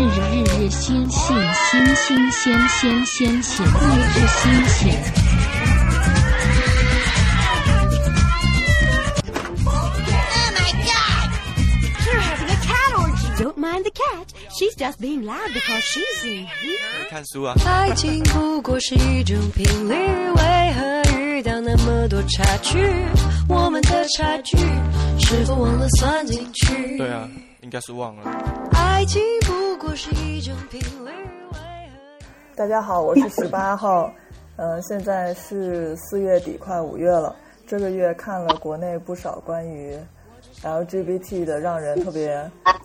日日日日星星星星仙仙仙仙日日新鲜。Don't mind the cat. She's just being loud because she's in here. 看书啊。爱情不过是一种频率，为何遇到那么多插曲？我们的差距是否忘了算进去？对啊，应该是忘了。爱情不过是一种频率，大家好，我是十八号，嗯、现在是四月底，快五月了。这个月看了国内不少关于 LGBT 的让人特别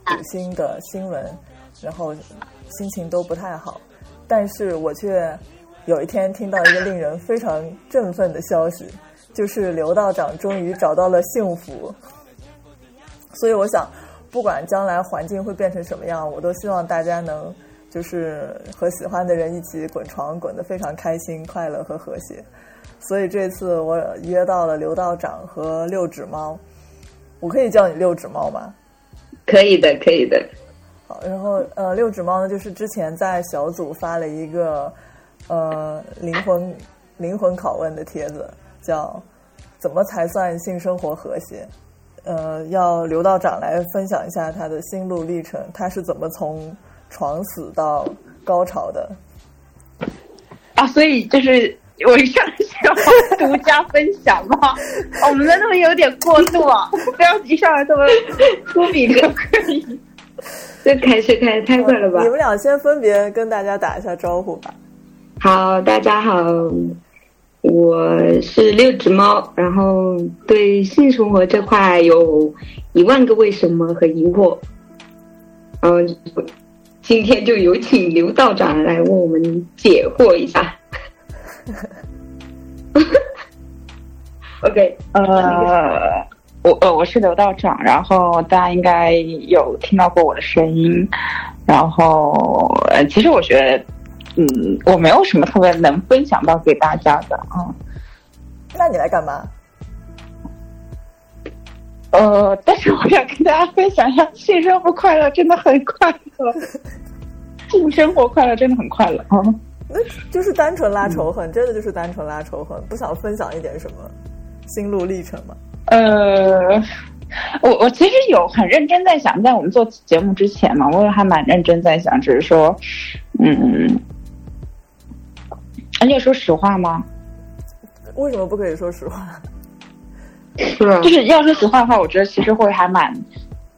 堵心的新闻，然后心情都不太好。但是我却有一天听到一个令人非常振奋的消息，就是刘道长终于找到了幸福。所以我想，不管将来环境会变成什么样，我都希望大家能就是和喜欢的人一起滚床，滚得非常开心、快乐和和谐。所以这次我约到了刘道长和六指猫，我可以叫你六指猫吗？可以的，可以的。好，然后呃，六指猫呢，就是之前在小组发了一个呃灵魂灵魂拷问的帖子，叫“怎么才算性生活和谐”。呃，要刘道长来分享一下他的心路历程，他是怎么从床死到高潮的？啊，所以就是我一上是要独家分享吗？我们的那么有点过度啊，不要一上来这么粗鄙可不可以？这开始开的太快了吧你？们俩先分别跟大家打一下招呼吧。好，大家好，我是六只猫，然后对性生活这块有一万个为什么和疑惑。嗯，今天就有请刘道长来为我们解惑一下。OK，呃，我呃我是刘道长，然后大家应该有听到过我的声音，然后呃，其实我觉得，嗯，我没有什么特别能分享到给大家的，啊，那你来干嘛？呃，但是我想跟大家分享一下，性生活快乐真的很快乐，性生活快乐真的很快乐，啊。那就是单纯拉仇恨，真的就是单纯拉仇恨，不想分享一点什么心路历程吗？呃，我我其实有很认真在想，在我们做节目之前嘛，我也还蛮认真在想，只是说，嗯，而且说实话吗？为什么不可以说实话？是啊 就是要说实话的话，我觉得其实会还蛮，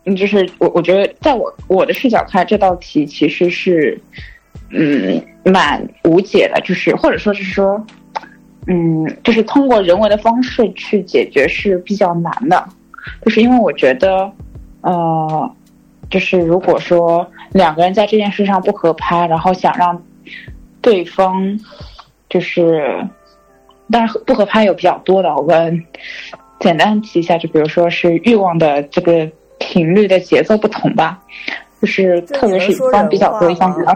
嗯，就是我我觉得在我我的视角看，这道题其实是，嗯，蛮无解的，就是或者说是说，嗯，就是通过人为的方式去解决是比较难的，就是因为我觉得，呃，就是如果说两个人在这件事上不合拍，然后想让对方就是，当然不合拍有比较多的，我们简单提一下，就比如说是欲望的这个频率的节奏不同吧，就是特别是一方比较多，一方比较少。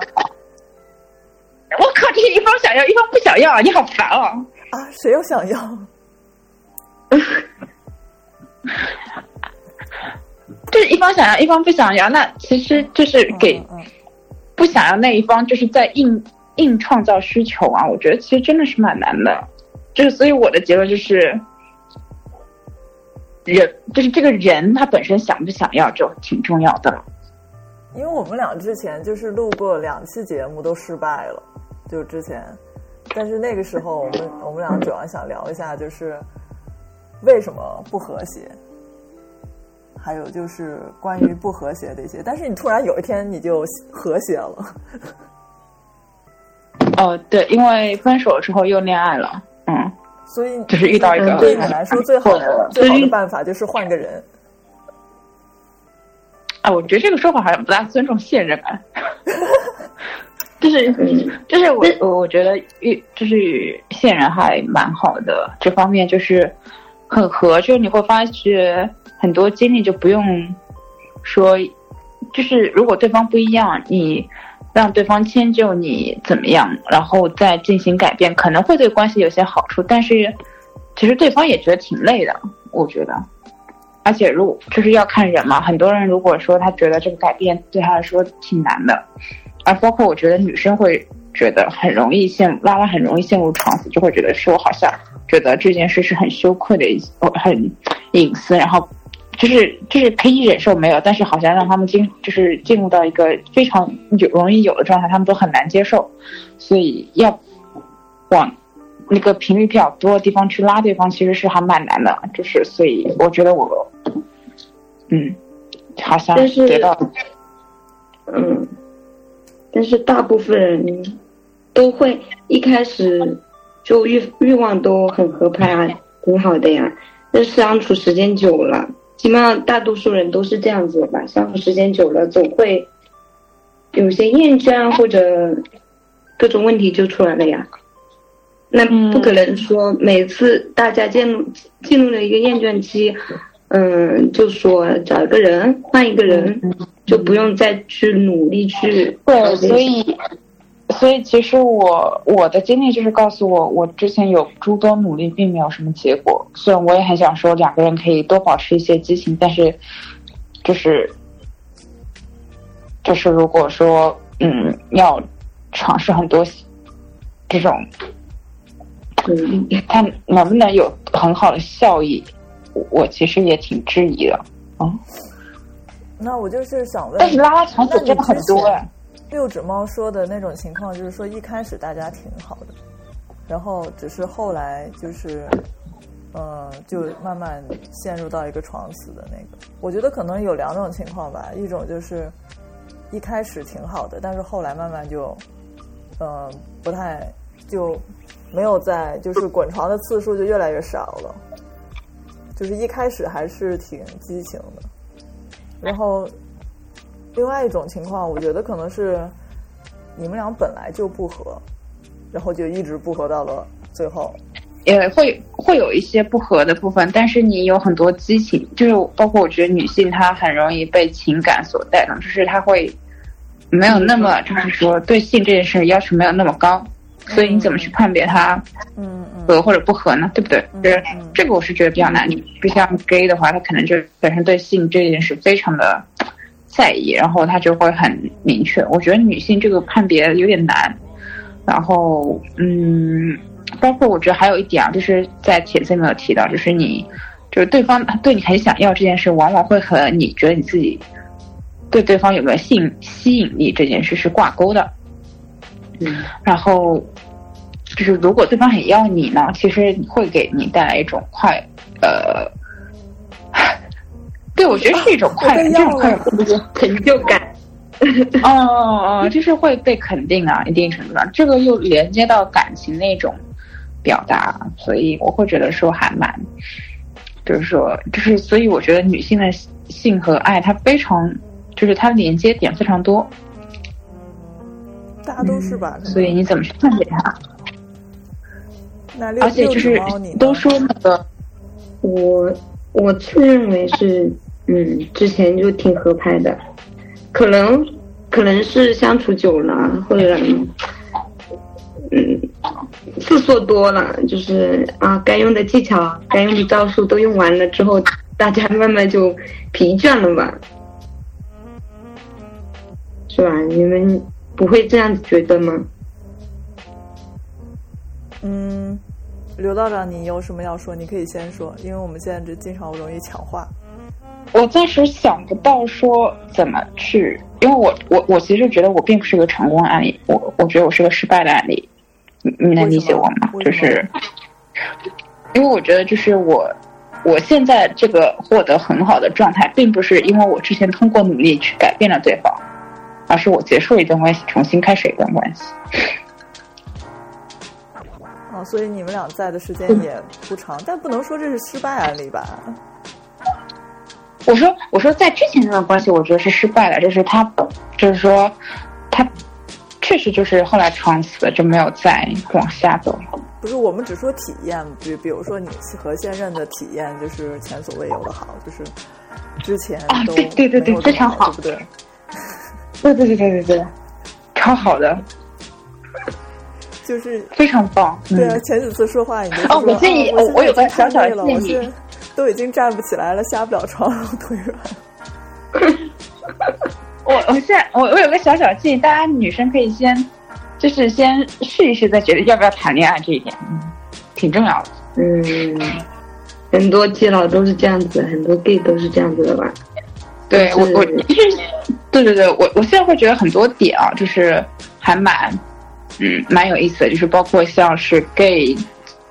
我靠，这是一方想要，一方不想要，你好烦哦！啊，谁又想要？就是一方想要，一方不想要，那其实就是给不想要那一方，就是在硬硬创造需求啊。我觉得其实真的是蛮难的，就是所以我的结论就是，人就是这个人他本身想不想要就挺重要的。因为我们俩之前就是录过两期节目都失败了，就之前，但是那个时候我们 我们俩主要想聊一下就是为什么不和谐，还有就是关于不和谐的一些。但是你突然有一天你就和谐了，哦，对，因为分手之后又恋爱了，嗯，所以就是遇到一个对你来说最好的对最好的办法就是换个人。啊，我觉得这个说法好像不大尊重现任感。就是就是我我我觉得遇就是现任还蛮好的，这方面就是很合，就是你会发觉很多经历就不用说，就是如果对方不一样，你让对方迁就你怎么样，然后再进行改变，可能会对关系有些好处，但是其实对方也觉得挺累的，我觉得。而且如果就是要看人嘛，很多人如果说他觉得这个改变对他来说挺难的，而包括我觉得女生会觉得很容易陷拉拉很容易陷入床死就会觉得说好像觉得这件事是很羞愧的一很隐私，然后就是就是可以忍受没有，但是好像让他们进就是进入到一个非常有容易有的状态，他们都很难接受，所以要往那个频率比较多的地方去拉对方，其实是还蛮难的，就是所以我觉得我嗯好像但是得到嗯，但是大部分人都会一开始就欲欲望都很合拍啊，挺好的呀。但是相处时间久了，基本上大多数人都是这样子的吧。相处时间久了，总会有些厌倦啊，或者各种问题就出来了呀。那不可能说每次大家进入进入了一个厌倦期，嗯，就说找一个人换一个人，就不用再去努力去对，所以，所以其实我我的经历就是告诉我，我之前有诸多努力，并没有什么结果。虽然我也很想说两个人可以多保持一些激情，但是就是就是如果说嗯要尝试很多这种，嗯它能不能有很好的效益，我我其实也挺质疑的。嗯，那我就是想问，但是拉拉场所真的很多哎。六指猫说的那种情况，就是说一开始大家挺好的，然后只是后来就是，呃，就慢慢陷入到一个床死的那个。我觉得可能有两种情况吧，一种就是一开始挺好的，但是后来慢慢就，呃，不太就没有在就是滚床的次数就越来越少了，就是一开始还是挺激情的，然后。另外一种情况，我觉得可能是你们俩本来就不合，然后就一直不合到了最后。也会会有一些不合的部分，但是你有很多激情，就是包括我觉得女性她很容易被情感所带动，就是她会没有那么就是说对性这件事要求没有那么高，所以你怎么去判别它嗯嗯合或者不合呢？对不对？就是这个我是觉得比较难。你不像 gay 的话，他可能就本身对性这件事非常的。在意，然后他就会很明确。我觉得女性这个判别有点难。然后，嗯，包括我觉得还有一点啊，就是在帖子里面有提到，就是你，就是对方对你很想要这件事，往往会和你觉得你自己对对方有没有性吸引力这件事是挂钩的。嗯，然后就是如果对方很要你呢，其实会给你带来一种快，呃。对，我觉得是一种快乐，这种快感不是 成就感。哦哦哦，就是会被肯定啊，一定程度上，这个又连接到感情那种表达，所以我会觉得说还蛮，就是说，就是所以我觉得女性的性和爱，它非常，就是它连接点非常多。大家都是吧？嗯、所以你怎么去判别它？而且就是都说那个，我我自认为是。嗯，之前就挺合拍的，可能可能是相处久了，或者嗯次数多了，就是啊，该用的技巧、该用的招数都用完了之后，大家慢慢就疲倦了吧？是吧？你们不会这样子觉得吗？嗯，刘道长，你有什么要说？你可以先说，因为我们现在这经常容易抢话。我暂时想不到说怎么去，因为我我我其实觉得我并不是一个成功案例，我我觉得我是个失败的案例，你你能理解我吗？就是因为我觉得就是我我现在这个获得很好的状态，并不是因为我之前通过努力去改变了对方，而是我结束了一段关系，重新开始一段关系。哦，所以你们俩在的时间也不长，但不能说这是失败案例吧？我说，我说，在之前那段关系，我觉得是失败的，就是他，就是说，他确实就是后来撞死了，就没有再往下走。不是，我们只说体验，比比如说你和现任的体验，就是前所未有的好，就是之前啊，对对对对，非常好，对不对？对对对对对对，超好的，就是非常棒。对啊，前几次说话你就哦，我建议，我我有个小小的建议。都已经站不起来了，下不了床，腿软。我我现在我我有个小小建议，大家女生可以先就是先试一试，再决定要不要谈恋爱，这一点嗯挺重要的。嗯，很多基佬都是这样子，很多 gay 都是这样子的吧？对我我是就是对对对，我我现在会觉得很多点啊，就是还蛮嗯蛮有意思的，就是包括像是 gay，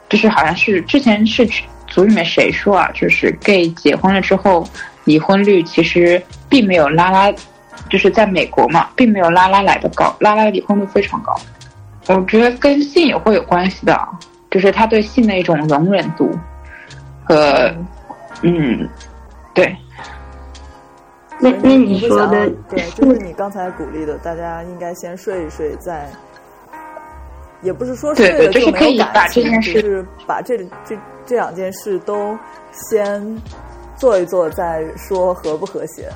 就是好像是之前是组里面谁说啊，就是 gay 结婚了之后离婚率其实并没有拉拉，就是在美国嘛，并没有拉拉来的高，拉拉的离婚率非常高。我觉得跟性也会有关系的，就是他对性的一种容忍度和嗯对。那那你说的对，就是你刚才鼓励的，大家应该先睡一睡，再，也不是说睡了就没有感情，是把这这这两件事都先做一做，再说和不和谐，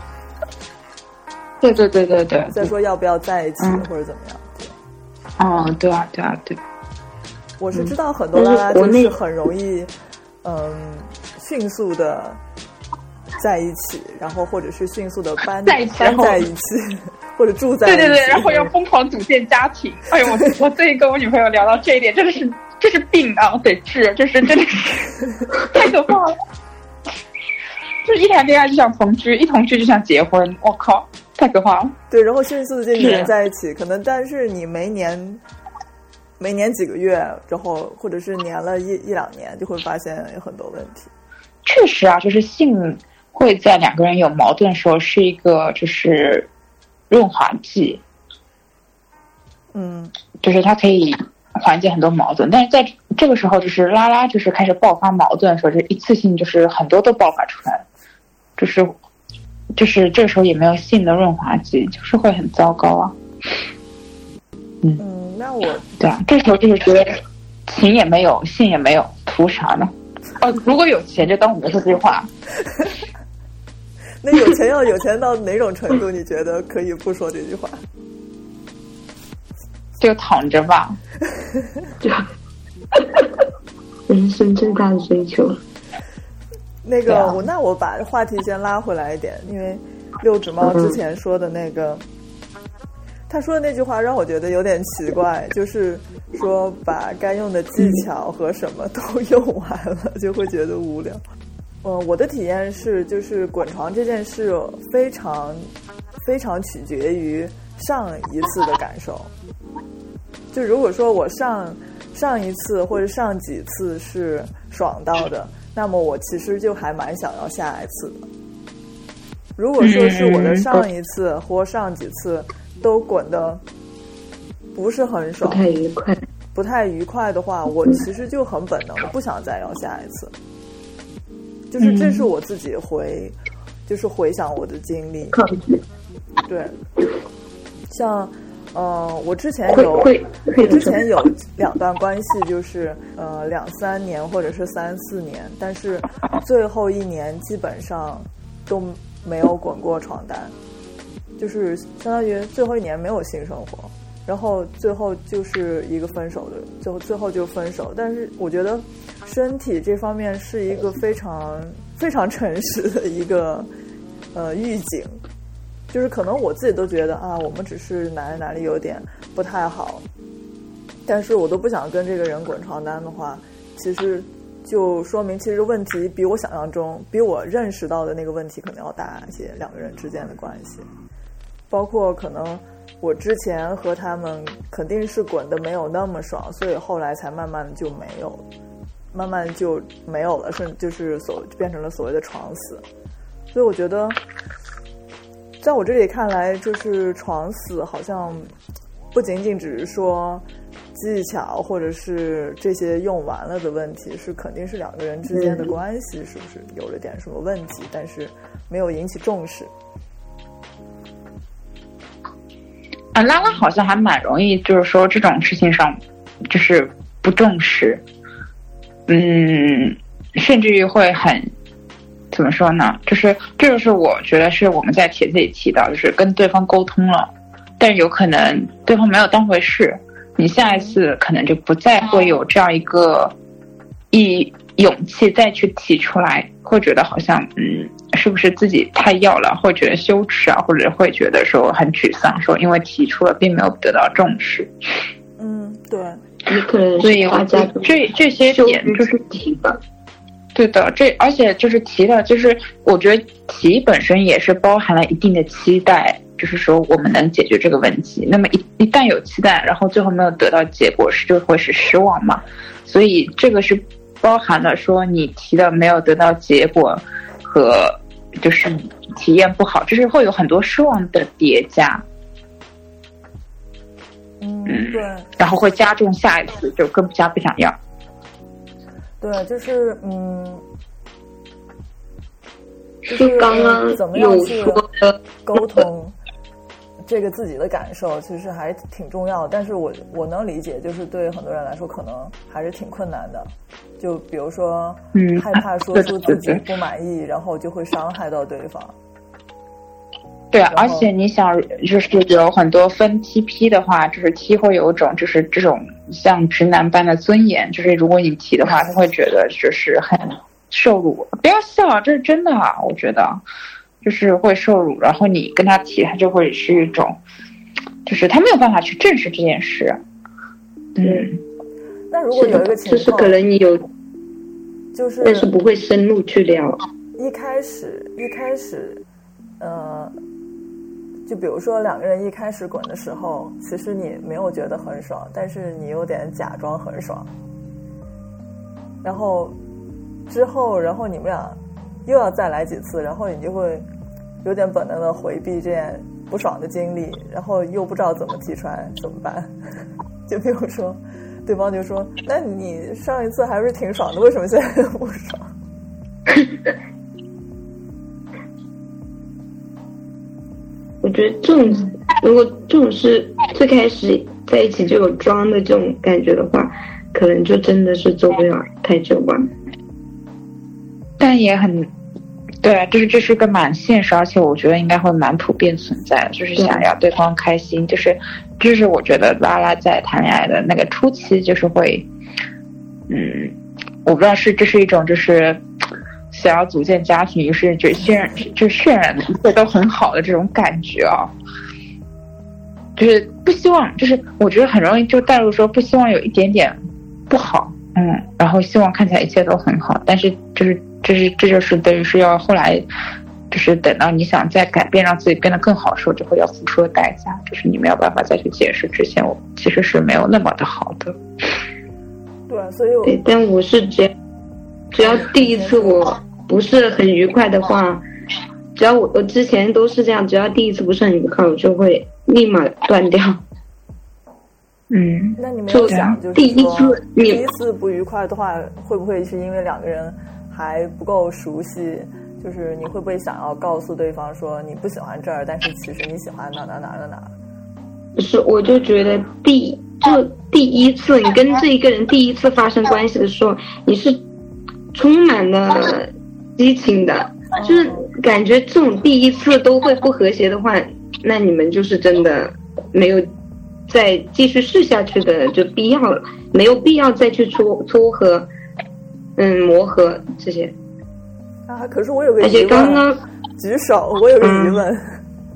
对对对对对，再说要不要在一起、嗯。或者怎么样。对。哦，对啊，对啊，对，我是知道很多但拉拉就是很容易，嗯，迅速的在一起，然后或者是迅速的搬搬在一起，或者住在。对对对，然后要疯狂组建家庭。哎呦，我我最近跟我女朋友聊到这一点，真的是这是病啊，得治，这是真的是太可怕了。就是一谈恋爱就想同居，一同居就想结婚，我靠，太可怕了。对，然后迅速的就是黏在一起，可能但是你没黏，没黏几个月之后，或者是黏了一一两年，就会发现有很多问题。确实啊，就是性会在两个人有矛盾的时候是一个就是润滑剂，嗯，就是它可以缓解很多矛盾，但是在这个时候，就是拉拉就是开始爆发矛盾的时候，就一次性就是很多都爆发出来了，就是就是这个时候也没有性的润滑剂，就是会很糟糕啊。嗯，那我对啊，这时候就是觉得情也没有，性也没有，图啥呢？哦，如果有钱就当我没说这句话。那有钱要有钱到哪种程度？你觉得可以不说这句话？就躺着吧。人生最大的追求。那个我那我把话题先拉回来一点，因为六指猫之前说的那个，他说的那句话让我觉得有点奇怪，就是说把该用的技巧和什么都用完了，就会觉得无聊。嗯，我的体验是，就是滚床这件事非常非常取决于上一次的感受。就如果说我上上一次或者上几次是爽到的，那么我其实就还蛮想要下一次的。如果说是我的上一次或上几次都滚的不是很爽不爽，太愉快，不太愉快的话，我其实就很本能的不想再要下一次。就是这是我自己回，就是回想我的经历，对，像，呃，我之前有会会之前有两段关系，就是呃两三年或者是三四年，但是最后一年基本上都没有滚过床单，就是相当于最后一年没有性生活，然后最后就是一个分手的，最后最后就分手。但是我觉得身体这方面是一个非常非常诚实的一个呃预警，就是可能我自己都觉得啊，我们只是哪里哪里有点不太好，但是我都不想跟这个人滚床单的话，其实就说明其实问题比我想象中，比我认识到的那个问题可能要大一些，两个人之间的关系，包括可能我之前和他们肯定是滚的没有那么爽，所以后来才慢慢就没有，慢慢就没有了，甚至就是所变成了所谓的床死，所以我觉得。在我这里看来，就是床死好像不仅仅只是说技巧或者是这些用完了的问题，是肯定是两个人之间的关系是不是有了点什么问题，但是没有引起重视。啊，拉拉好像还蛮容易，就是说这种事情上，就是不重视，嗯，甚至于会很怎么说呢？就是这就是我觉得是我们在帖子里提到，就是跟对方沟通了，但有可能对方没有当回事，你下一次可能就不再会有这样一个意勇气再去提出来，会觉得好像嗯，是不是自己太要了，会觉得羞耻啊，或者会觉得说很沮丧，说因为提出了并没有得到重视。嗯，对，也可能所以大家这这些点就是提吧。对的，这而且就是提的，就是我觉得提本身也是包含了一定的期待，就是说我们能解决这个问题。那么一一旦有期待，然后最后没有得到结果，是就会是失望嘛。所以这个是包含了说你提的没有得到结果和就是体验不好，就是会有很多失望的叠加，嗯，嗯对。然后会加重下一次就更加不想要。对，就是嗯，就就是刚刚怎么有说的，沟通这个自己的感受，其实还挺重要的。但是我我能理解，就是对很多人来说，可能还是挺困难的。就比如说，嗯害怕说出自己不满意，然后就会伤害到对方。对啊，而且你想，就是有很多分 TP 的话，就是 T 会有一种就是这种像直男般的尊严，就是如果你提的话，他会觉得就是很受辱。不要笑，这是真的啊，我觉得就是会受辱。然后你跟他提，他就会是一种，就是他没有办法去正视这件事。嗯，那如果有一个情况，就是可能你有，就是但是不会深入去聊。一开始一开始，呃，就比如说两个人一开始滚的时候，其实你没有觉得很爽，但是你有点假装很爽。然后之后，然后你们俩又要再来几次，然后你就会有点本能的回避这样不爽的经历，然后又不知道怎么提出来，怎么办？就比如说，对方就说：“那你上一次还是挺爽的，为什么现在不爽？” 我觉得这种，如果这种是最开始在一起就有装的这种感觉的话，可能就真的是做不了太久吧。但也很。对，就是这是个蛮现实，而且我觉得应该会蛮普遍存在的，就是想要对方开心，就是，就是我觉得拉拉在谈恋爱的那个初期，就是会，嗯，我不知道是这是一种就是想要组建家庭，于是就渲染就渲染的一切都很好的这种感觉啊，就是不希望，就是我觉得很容易就带入说不希望有一点点不好，嗯，然后希望看起来一切都很好，但是就是。这是这就是等于是要后来，就是等到你想再改变，让自己变得更好的时候，之后要付出的代价，就是你没有办法再去解释之前我其实是没有那么的好的。对，所以我对，但我是只要只要第一次我不是很愉快的话，只要我我之前都是这样，只要第一次不是很愉快，我就会立马断掉。嗯，那你没有想，就是第一说次你第一次不愉快的话，会不会是因为两个人还不够熟悉？就是你会不会想要告诉对方说你不喜欢这儿，但是其实你喜欢哪哪哪哪哪？是，我就觉得第就第一次你跟这一个人第一次发生关系的时候，你是充满了激情的，就是感觉这种第一次都会不和谐的话，那你们就是真的没有再继续试下去的就必要了，没有必要再去撮撮合，嗯，磨合这些。啊，可是我有个而且疑问，刚刚举手，我有个疑问，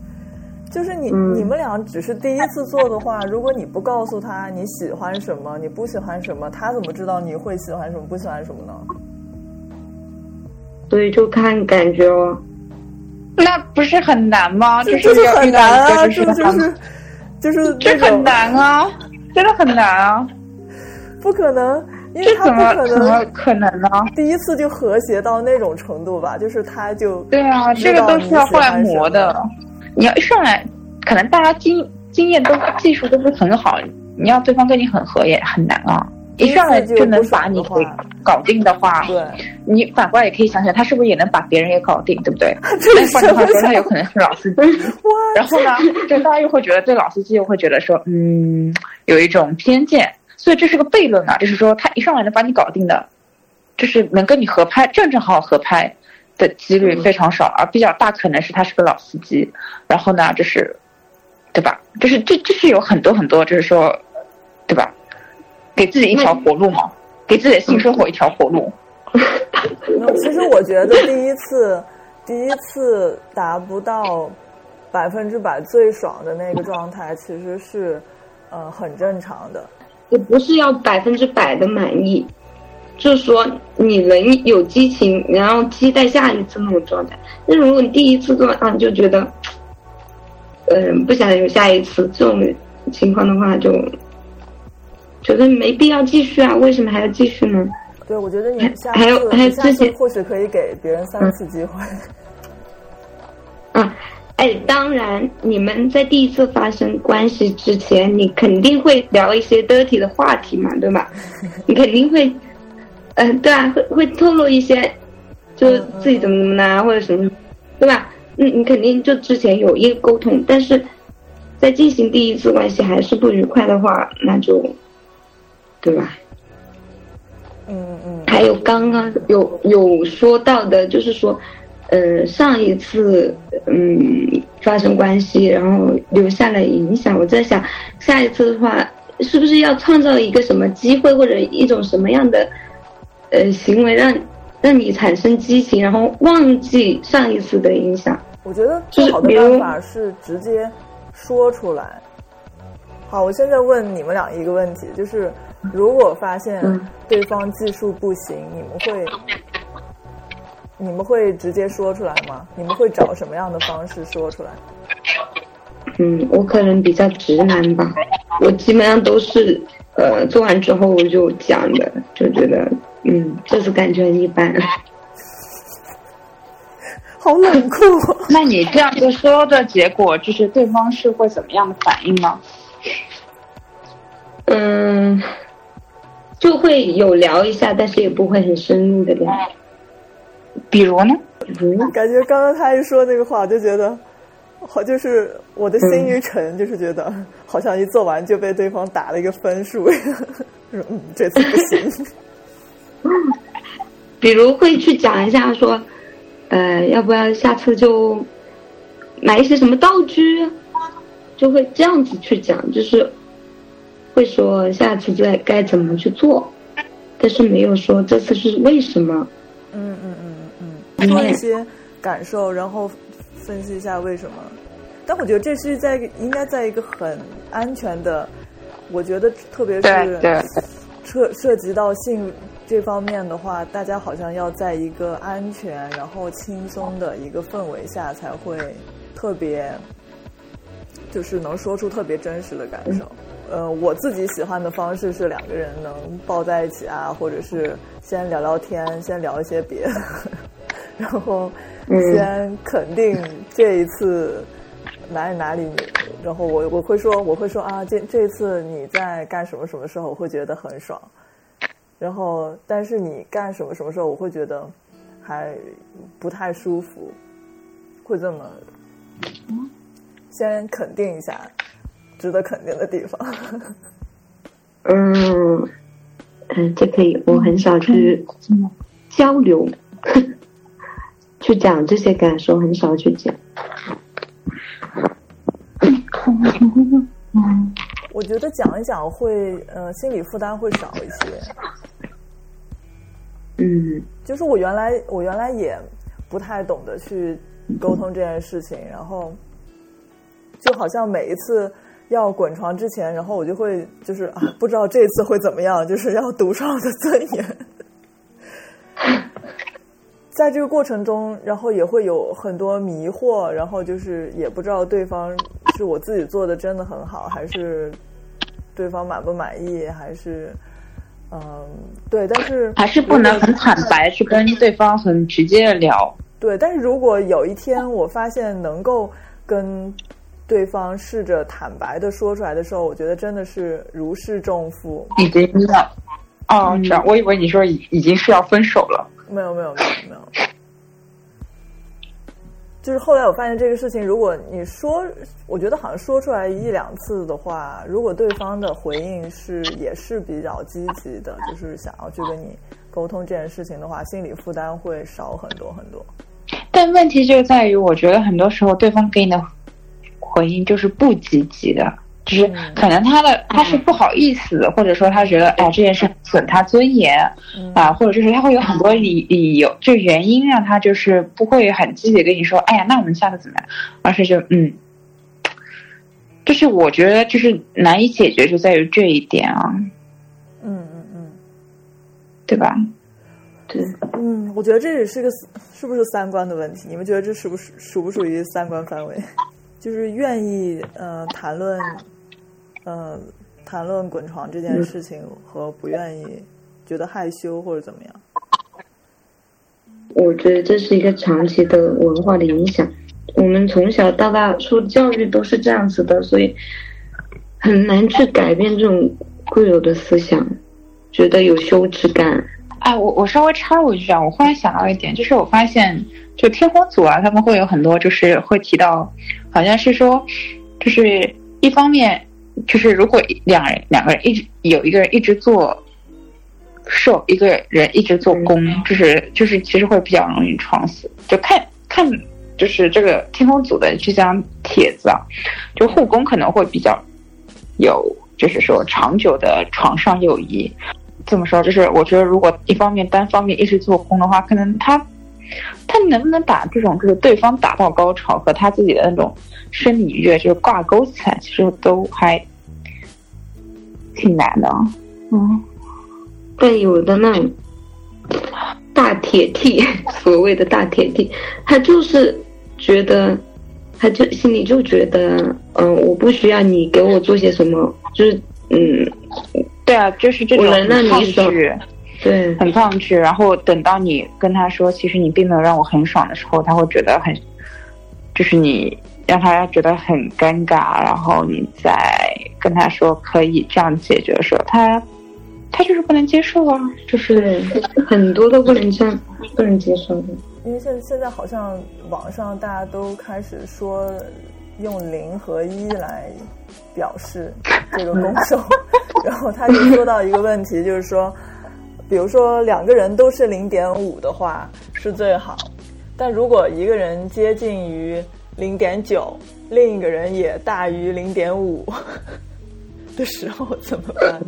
就是你、嗯你们俩只是第一次做的话，如果你不告诉他你喜欢什么，你不喜欢什么，他怎么知道你会喜欢什么不喜欢什么呢？所以就看感觉哦。那不是很难吗？这就是很难啊，就是很这就是就是这很难啊，真的很难啊，不可能，因为这怎他不可么怎么能可能呢？第一次就和谐到那种程度吧，就是他就对啊，这个都是要后来磨的。你要一上来，可能大家经经验都技术都不是很好，你要对方跟你很合也很难啊。一上来就能把你给搞定的话，对，你反过来也可以想想，他是不是也能把别人也搞定，对不对？这但换句话说，他有可能是老司机。然后呢，就大家又会觉得对老司机又会觉得说，嗯，有一种偏见，所以这是个悖论啊，就是说他一上来能把你搞定的，就是能跟你合拍，正正好好合拍的几率非常少，而比较大可能是他是个老司机。然后呢，就是，对吧？就是这这是有很多很多，就是说，对吧？给自己一条活路嘛，给自己的性生活一条活路。那其实我觉得第一次，第一次达不到百分之百最爽的那个状态，其实是呃很正常的。也不是要百分之百的满意，就是说你能有激情，然后期待下一次那种状态。那如果你第一次做啊，你就觉得，嗯、不想有下一次这种情况的话，就觉得没必要继续啊。为什么还要继续呢？对，我觉得你下还有，还有之前或许可以给别人三次机会。啊，哎，当然，你们在第一次发生关系之前，你肯定会聊一些 dirty 的话题嘛，对吧？你肯定会，嗯、对啊，会会透露一些，就是自己怎么怎么啦，或者什么，对吧？嗯，你肯定就之前有一个沟通，但是在进行第一次关系还是不愉快的话，那就，对吧？嗯嗯还有刚刚有有说到的，就是说，呃，上一次嗯发生关系，然后留下了影响。我在想，下一次的话，是不是要创造一个什么机会，或者一种什么样的呃行为，让让你产生激情，然后忘记上一次的影响？我觉得最好的办法是直接说出来。好，我现在问你们俩一个问题，就是如果发现嗯对方技术不行，你们会你们会直接说出来吗？你们会找什么样的方式说出来？嗯，我可能比较直男吧，我基本上都是呃做完之后我就讲的，就觉得嗯，就是感觉很一般。好冷酷、哦。那你这样子说的结果，就是对方是会怎么样的反应呢？嗯，就会有聊一下，但是也不会很深入的聊。比如呢？嗯，感觉刚刚他一说那个话，我就觉得，好，就是我的心一沉，就是觉得好像一做完就被对方打了一个分数，说嗯，这次不行。比如会去讲一下说，呃，要不要下次就买一些什么道具，就会这样子去讲，就是会说下次再该怎么去做，但是没有说这次是为什么。嗯嗯嗯嗯嗯，说一些感受，然后分析一下为什么。但我觉得这是在应该在一个很安全的，我觉得特别对是对，涉涉及到性这方面的话，大家好像要在一个安全然后轻松的一个氛围下，才会特别，就是能说出特别真实的感受。呃，我自己喜欢的方式是两个人能抱在一起啊，或者是先聊聊天，先聊一些别的，然后先肯定这一次哪里哪里，然后我我会说我会说啊，这这次你在干什么什么时候，我会觉得很爽。然后，但是你干什么什么时候，我会觉得还不太舒服，会这么先肯定一下值得肯定的地方。嗯，嗯，这可以，我很少去交流，去讲这些感受，很少去讲。我觉得讲一讲会，呃，心理负担会少一些。嗯就是我原来我原来也不太懂得去沟通这件事情，然后就好像每一次要滚床之前，然后我就会就是啊，不知道这次会怎么样，就是要独上我的尊严。在这个过程中，然后也会有很多迷惑，然后就是也不知道对方是我自己做的真的很好，还是对方满不满意，还是嗯，对，但是还是不能很坦白去跟对方很直接的聊。对，但是如果有一天我发现能够跟对方试着坦白的说出来的时候，我觉得真的是如释重负。已经要哦，这样，我以为你说已已经是要分手了。没有没有没有没有，就是后来我发现这个事情，如果你说，我觉得好像说出来一两次的话，如果对方的回应是也是比较积极的，就是想要去跟你沟通这件事情的话，心理负担会少很多很多。但问题就在于，我觉得很多时候对方给你的回应就是不积极的，就是可能他的他是不好意思，或者说他觉得哎这件事损他尊严啊，或者就是他会有很多理理由，就原因让他就是不会很积极跟你说，哎呀，那我们下次怎么样？而是就嗯，就是我觉得就是难以解决就在于这一点啊，嗯嗯嗯，对吧？对，嗯，我觉得这也是个是不是三观的问题？你们觉得这属不属属不属于三观范围？就是愿意呃谈论。嗯，谈论滚床这件事情和不愿意，觉得害羞或者怎么样？我觉得这是一个长期的文化的影响。我们从小到大受教育都是这样子的，所以很难去改变这种固有的思想，觉得有羞耻感。哎，我我稍微插入一句啊，我忽然想到一点，就是我发现，就天皇组啊，他们会有很多，就是会提到，好像是说，就是一方面。就是如果两人两个人一直有一个人一直做受，一个人一直做攻，就是就是其实会比较容易撞死。就看看就是这个天空组的这张帖子啊，就护工可能会比较有，就是说长久的床上友谊。这么说，就是我觉得如果一方面单方面一直做攻的话，可能他他能不能把这种就是对方达到高潮和他自己的那种。生理愉悦就是挂钩起来，其实都还挺难的。嗯，但有的那种大铁 T，所谓的大铁 T，他就是觉得，他就心里就觉得，嗯，我不需要你给我做些什么，就是嗯，对啊，就是这种抗拒，对，很抗拒。然后等到你跟他说，其实你并没有让我很爽的时候，他会觉得很，就是你。让他觉得很尴尬，然后你再跟他说可以这样解决的时候，他他就是不能接受啊，就是很多都不能接，不能接受的。因为现现在好像网上大家都开始说用零和一来表示这个攻受，然后他就说到一个问题，就是说，比如说两个人都是零点五的话是最好，但如果一个人接近于。零点九，另一个人也大于零点五 的时候怎么办？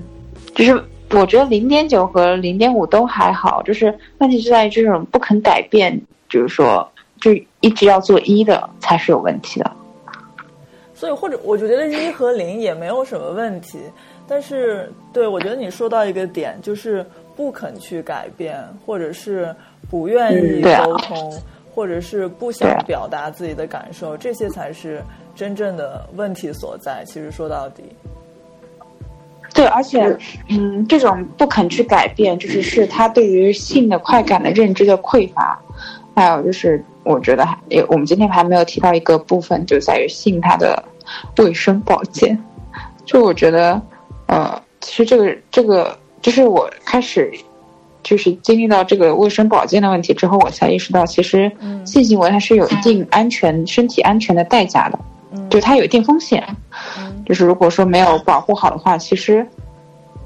就是我觉得零点九和零点五都还好，就是问题是在于这种不肯改变，就是说就一直要做一的才是有问题的。所以或者我觉得一和零也没有什么问题，但是对我觉得你说到一个点，就是不肯去改变，或者是不愿意沟通。或者是不想表达自己的感受，这些才是真正的问题所在。其实说到底，对，而且，嗯，这种不肯去改变，就是是他对于性的快感的认知的匮乏。还有就是，我觉得还有我们今天还没有提到一个部分，就在于性它的卫生保健。就我觉得，呃，其实这个这个，就是我开始。就是经历到这个卫生保健的问题之后，我才意识到，其实性行为它是有一定安全、身体安全的代价的，就它有一定风险。就是如果说没有保护好的话，其实，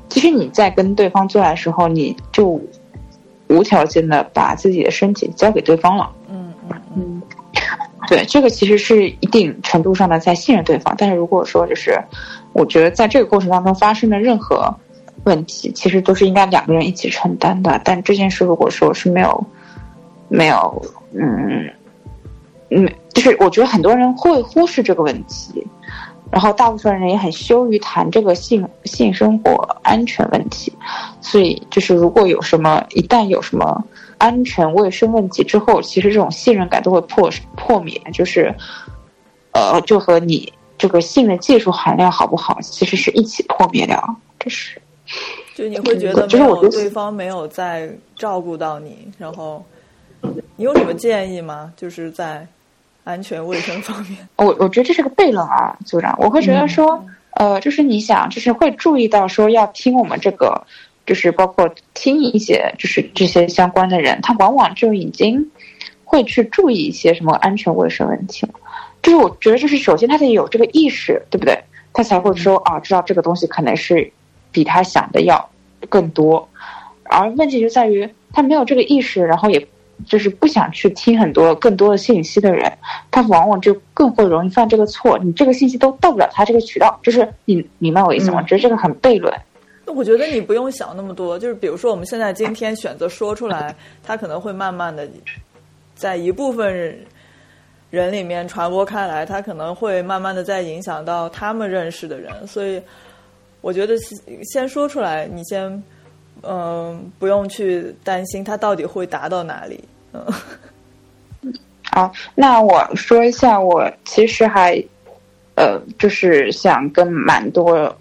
其实你在跟对方做爱的时候，你就无条件的把自己的身体交给对方了。嗯嗯嗯，对，这个其实是一定程度上的在信任对方。但是如果说就是，我觉得在这个过程当中发生的任何。问题其实都是应该两个人一起承担的，但这件事如果说是没有，没有，嗯，嗯，就是我觉得很多人会忽视这个问题，然后大部分人也很羞于谈这个性性生活安全问题，所以就是如果有什么，一旦有什么安全卫生问题之后，其实这种信任感都会破破灭，就是，呃，就和你这个性的技术含量好不好，其实是一起破灭掉，这是。就你会觉得没有对方没有在照顾到你，然后你有什么建议吗？就是在安全卫生方面，我我觉得这是个悖论啊，组长。我会觉得说，呃，就是你想，就是会注意到说要听我们这个，就是包括听一些就是这些相关的人，他往往就已经会去注意一些什么安全卫生问题了。就是我觉得，就是首先他得有这个意识，对不对？他才会说啊，知道这个东西可能是。比他想的要更多，而问题就在于他没有这个意识，然后也就是不想去听很多更多的信息的人，他往往就更会容易犯这个错。你这个信息都到不了他这个渠道，就是你明白我意思吗？嗯觉得这个很悖论。我觉得你不用想那么多，就是比如说我们现在今天选择说出来，他可能会慢慢的在一部分人人里面传播开来，他可能会慢慢的在影响到他们认识的人，所以我觉得先说出来，你先嗯、不用去担心它到底会达到哪里，嗯。好，那我说一下，我其实还呃，就是想跟蛮多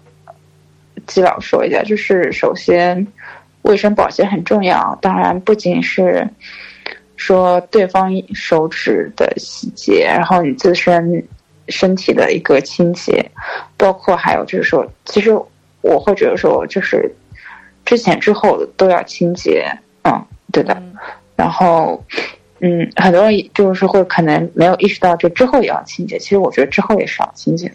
基佬说一下，就是首先卫生保洁很重要，当然不仅是说对方手指的洗洁，然后你自身身体的一个清洁，包括还有就是说，其实我会觉得说，就是之前之后都要清洁，嗯，对的，嗯然后。嗯，很多人就是会可能没有意识到，就之后也要清洁。其实我觉得之后也是要清洁的，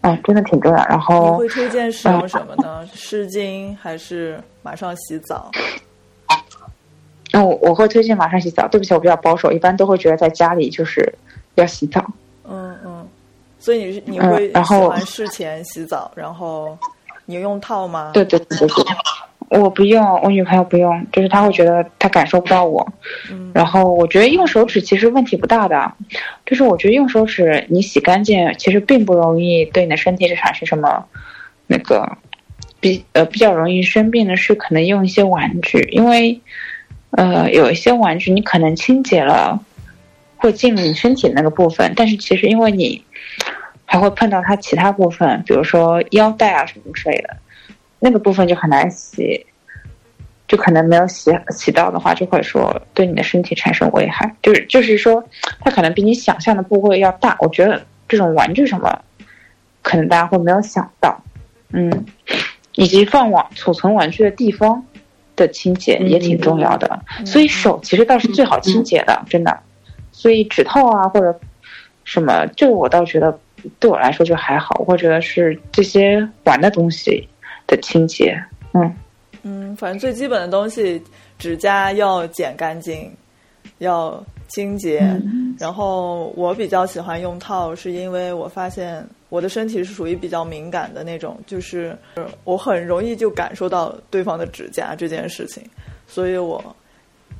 嗯，真的挺重要。然你后会推荐使用什么呢？湿巾还是马上洗澡？那 我我会推荐马上洗澡。对不起，我比较保守，一般都会觉得在家里就是要洗澡。嗯嗯，所以你是你嗯会喜然后欢事前洗澡，然后你用套吗？对对对对对，我不用，我女朋友不用，就是她会觉得她感受不到我。嗯然后我觉得用手指其实问题不大的，就是我觉得用手指你洗干净，其实并不容易对你的身体产生什么那个比呃比较容易生病的是可能用一些玩具，因为呃有一些玩具你可能清洁了会进入你身体的那个部分，但是其实因为你还会碰到它其他部分，比如说腰带啊什么之类的，那个部分就很难洗。就可能没有洗洗到的话，就会说对你的身体产生危害。就是就是说，它可能比你想象的部位要大。我觉得这种玩具什么，可能大家会没有想到，嗯，以及放网储存玩具的地方的清洁也挺重要的。所以手其实倒是最好清洁的，真的。所以指套啊或者什么，这个我倒觉得对我来说就还好。我觉得是这些玩的东西的清洁，嗯。嗯，反正最基本的东西，指甲要剪干净，要清洁。嗯然后我比较喜欢用套，是因为我发现我的身体是属于比较敏感的那种，就是我很容易就感受到对方的指甲这件事情，所以我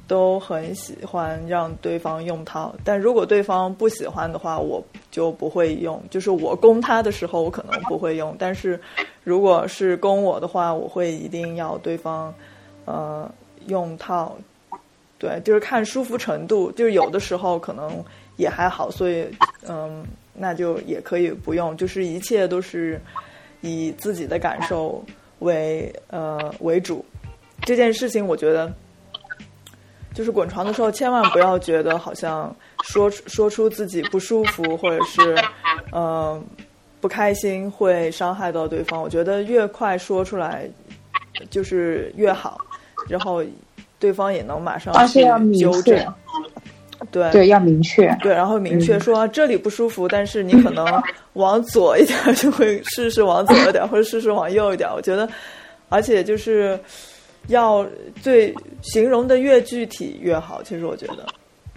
都很喜欢让对方用套。但如果对方不喜欢的话，我就不会用。就是我攻他的时候，我可能不会用，但是如果是攻我的话，我会一定要对方呃用套。对，就是看舒服程度，就是有的时候可能也还好，所以嗯，那就也可以不用，就是一切都是以自己的感受为呃为主。这件事情，我觉得就是滚床的时候，千万不要觉得好像说说出自己不舒服或者是嗯、呃、不开心会伤害到对方。我觉得越快说出来就是越好，然后对方也能马上纠确正。对对，要明确。对，然后明确说、这里不舒服，但是你可能往左一点儿 就会试试往左一点儿，或者试试往右一点儿。我觉得，而且就是要最形容的越具体越好。其实我觉得，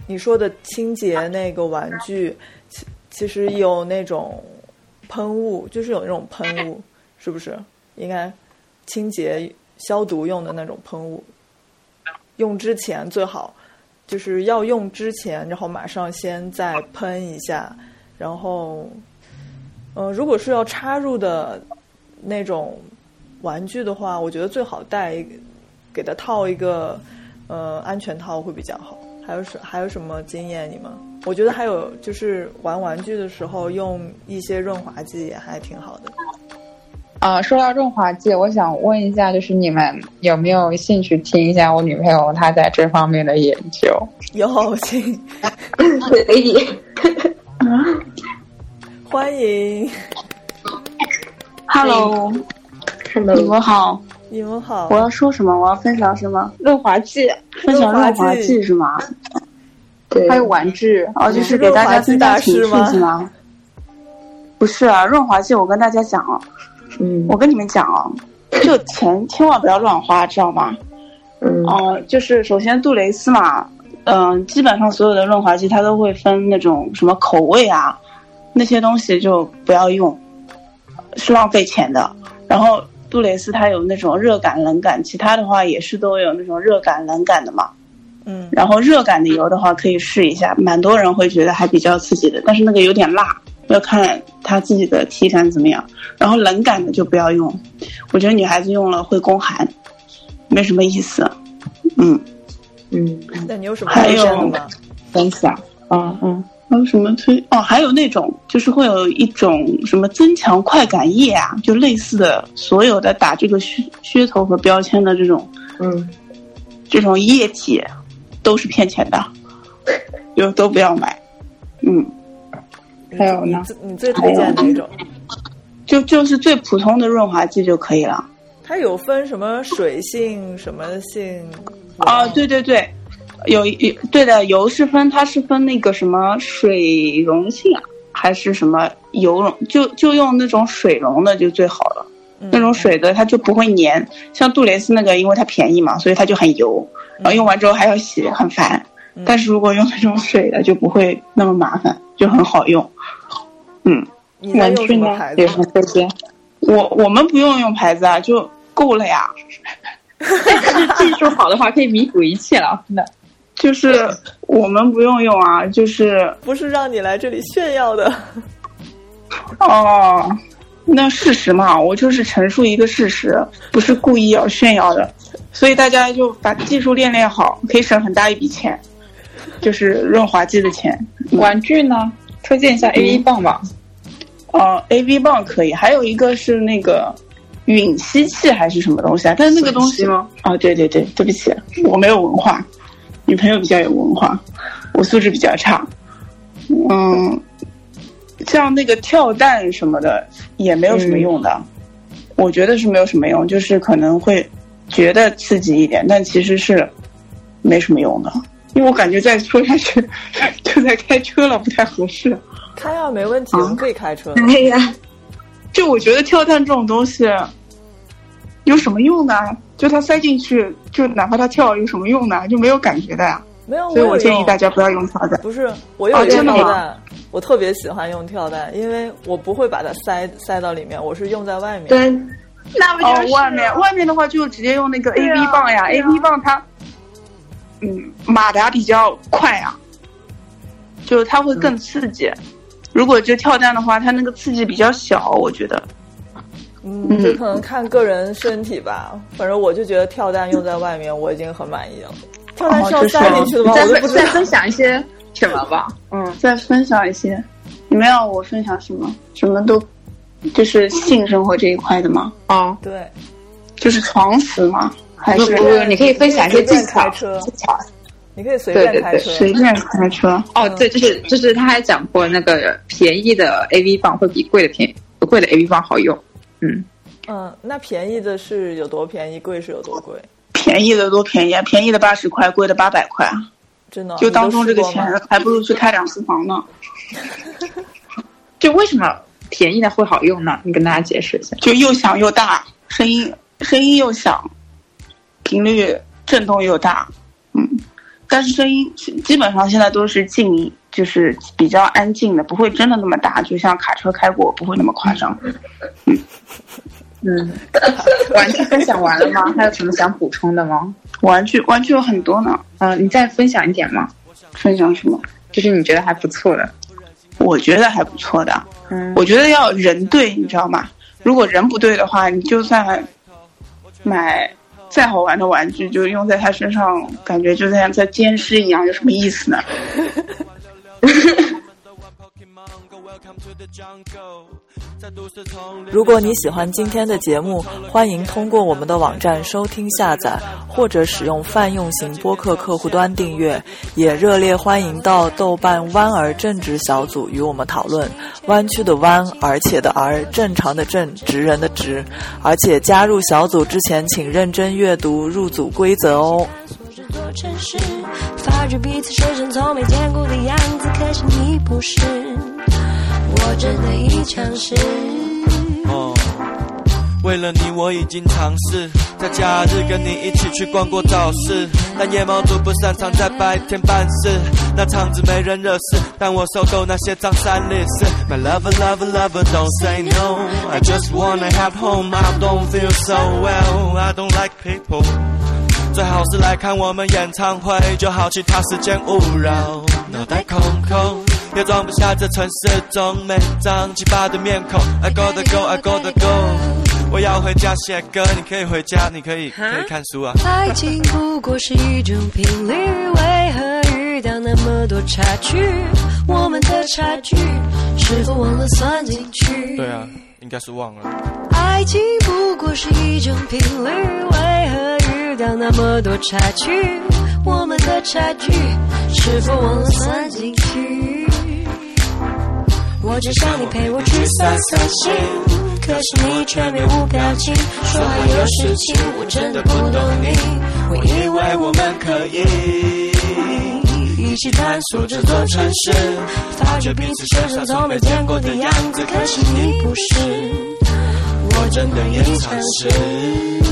你说的清洁那个玩具，其其实有那种喷雾，就是有那种喷雾，是不是？应该清洁消毒用的那种喷雾，用之前最好。就是要用之前，然后马上先再喷一下，然后，呃，如果是要插入的那种玩具的话，我觉得最好带，给它套一个呃安全套会比较好。还有什还有什么经验你们？我觉得还有就是玩玩具的时候用一些润滑剂也还挺好的。啊、说到润滑剂，我想问一下，就是你们有没有兴趣听一下我女朋友她在这方面的研究？有请 可以。欢迎 Hello，Hello，你们好。你们好我，要说什么？我要分享什么？润滑剂，分享润滑剂剂是吗？对，还有玩具哦，就是是给大家增加情趣是吗？不是啊，润滑剂我跟大家讲哦，嗯我跟你们讲哦，就钱千万不要乱花，知道吗？嗯哦、就是首先杜蕾斯嘛，嗯、基本上所有的润滑剂它都会分那种什么口味啊，那些东西就不要用，是浪费钱的。然后杜蕾斯它有那种热感、冷感，其他的话也是都有那种热感、冷感的嘛。嗯，然后热感的油的话可以试一下，蛮多人会觉得还比较刺激的，但是那个有点辣，要看他自己的体感怎么样。然后冷感的就不要用，我觉得女孩子用了会宫寒，没什么意思。嗯，嗯，那你有什么还有推荐的吗？分享，嗯嗯，还有什么推？哦，还有那种就是会有一种什么增强快感液啊，就类似的所有的打这个噱噱头和标签的这种嗯，这种液体，都是骗钱的，就都不要买。嗯，还有呢你最推荐哪种？就就是最普通的润滑剂就可以了。它有分什么水性、什么性？啊，对对对，有有对的，油是分，它是分那个什么水溶性啊，还是什么油溶，就就用那种水溶的就最好了。嗯那种水的它就不会粘，像杜蕾斯那个，因为它便宜嘛，所以它就很油，然后用完之后还要洗，很烦。但是如果用那种水的，就不会那么麻烦，就很好用。嗯，玩具呢么牌？子有？什么推荐？我我们不用用牌子啊，就够了呀。但 是技术好的话可以弥补一切了，真的。就是我们不用用啊，就是不是让你来这里炫耀的。哦，那事实嘛，我就是陈述一个事实，不是故意要炫耀的，所以大家就把技术练练好，可以省很大一笔钱，就是润滑剂的钱。玩具呢？推荐一下 A V 棒吧。哦，A V 棒可以，还有一个是那个吮吸器还是什么东西啊？但是那个东西吗？哦，对对对，对不起，我没有文化，女朋友比较有文化，我素质比较差。嗯，像那个跳蛋什么的也没有什么用的，我觉得是没有什么用，就是可能会觉得刺激一点，但其实是没什么用的。因为我感觉再说下去 就在开车了，不太合适。开啊，没问题，我们可以开车的。哎呀，就我觉得跳蛋这种东西有什么用呢？就它塞进去，就哪怕它跳有什么用呢？就没有感觉的呀。没有，所以我建议大家不要用跳蛋。不是，我有跳蛋，我特别喜欢用跳蛋，因为我不会把它塞塞到里面，我是用在外面。对，那不哦，外面外面的话就直接用那个 A B 棒呀、，A B 棒它，嗯，马达比较快呀，就是它会更刺激。如果就跳蛋的话，它那个刺激比较小，我觉得。嗯，这可能看个人身体吧。反正我就觉得跳蛋用在外面，我已经很满意了。跳蛋是要塞进去的吗？再。分再分享一些什么吧？嗯，再分享一些，你们要我分享什么？什么都，就是性生活这一块的吗？哦，对，就是床死吗？还是不不不，你可以分享一些技巧技巧。你可以随对对对便开车。随便开车？哦，对，就是就是他还讲过那个便宜的 A V 棒会比贵的便宜贵的 A V 棒好用。嗯，嗯，那便宜的是有多便宜，贵是有多贵？便宜的多便宜啊！便宜的八十块，贵的八百块啊！真的，就当中这个钱还不如去开两次房呢。就为什么便宜的会好用呢？你跟大家解释一下。就又响又大，声音声音又响，频率震动又大，嗯，但是声音基本上现在都是静音，就是比较安静的，不会真的那么大，就像卡车开过，不会那么夸张。嗯嗯，玩具分享完了吗？还有什么想补充的吗？玩具玩具有很多呢，嗯、你再分享一点吗？分享什么？就是你觉得还不错的。我觉得还不错的，嗯，我觉得要人对，你知道吗？如果人不对的话，你就算买再好玩的玩具，就用在他身上，感觉就像在监视一样，有什么意思呢？如果你喜欢今天的节目，欢迎通过我们的网站收听下载，或者使用泛用型播客客户端订阅。也热烈欢迎到豆瓣弯儿正直小组与我们讨论。弯曲的弯，而且的而，正常的正，直人的直。而且加入小组之前，请认真阅读入组规则哦。座城市，发觉彼此身上从没见过的样子，可是你不是，我真的已尝试。为了你，我已经尝试在假日跟你一起去逛过早市，但夜猫族不擅长在白天办事，那场子没人惹事，但我受够那些张三烈士。My lover, lover, lover, don't say no. I just wanna have home. I don't feel so well. I don't like people. 最好是来看我们演唱会，就好其他时间勿扰。脑袋空空，也装不下这城市中每张奇葩的面孔。I gotta go, I gotta go. 我要回家写歌，你可以回家，你可以可以看书啊。爱情不过是一种频率，为何遇到那么多差距？我们的差距是否忘了算进去？对啊，应该是忘了。爱情不过是一种频率，为何遇到那么多差距？我们的差距是否忘了算进去？我只想你陪我去散散心。可是你却面无表情，说还有事情，我真的不懂你。我以为我们可以一起探索这座城市，发觉彼此身上从没见过的样子。可惜你不是，我真的也尝试。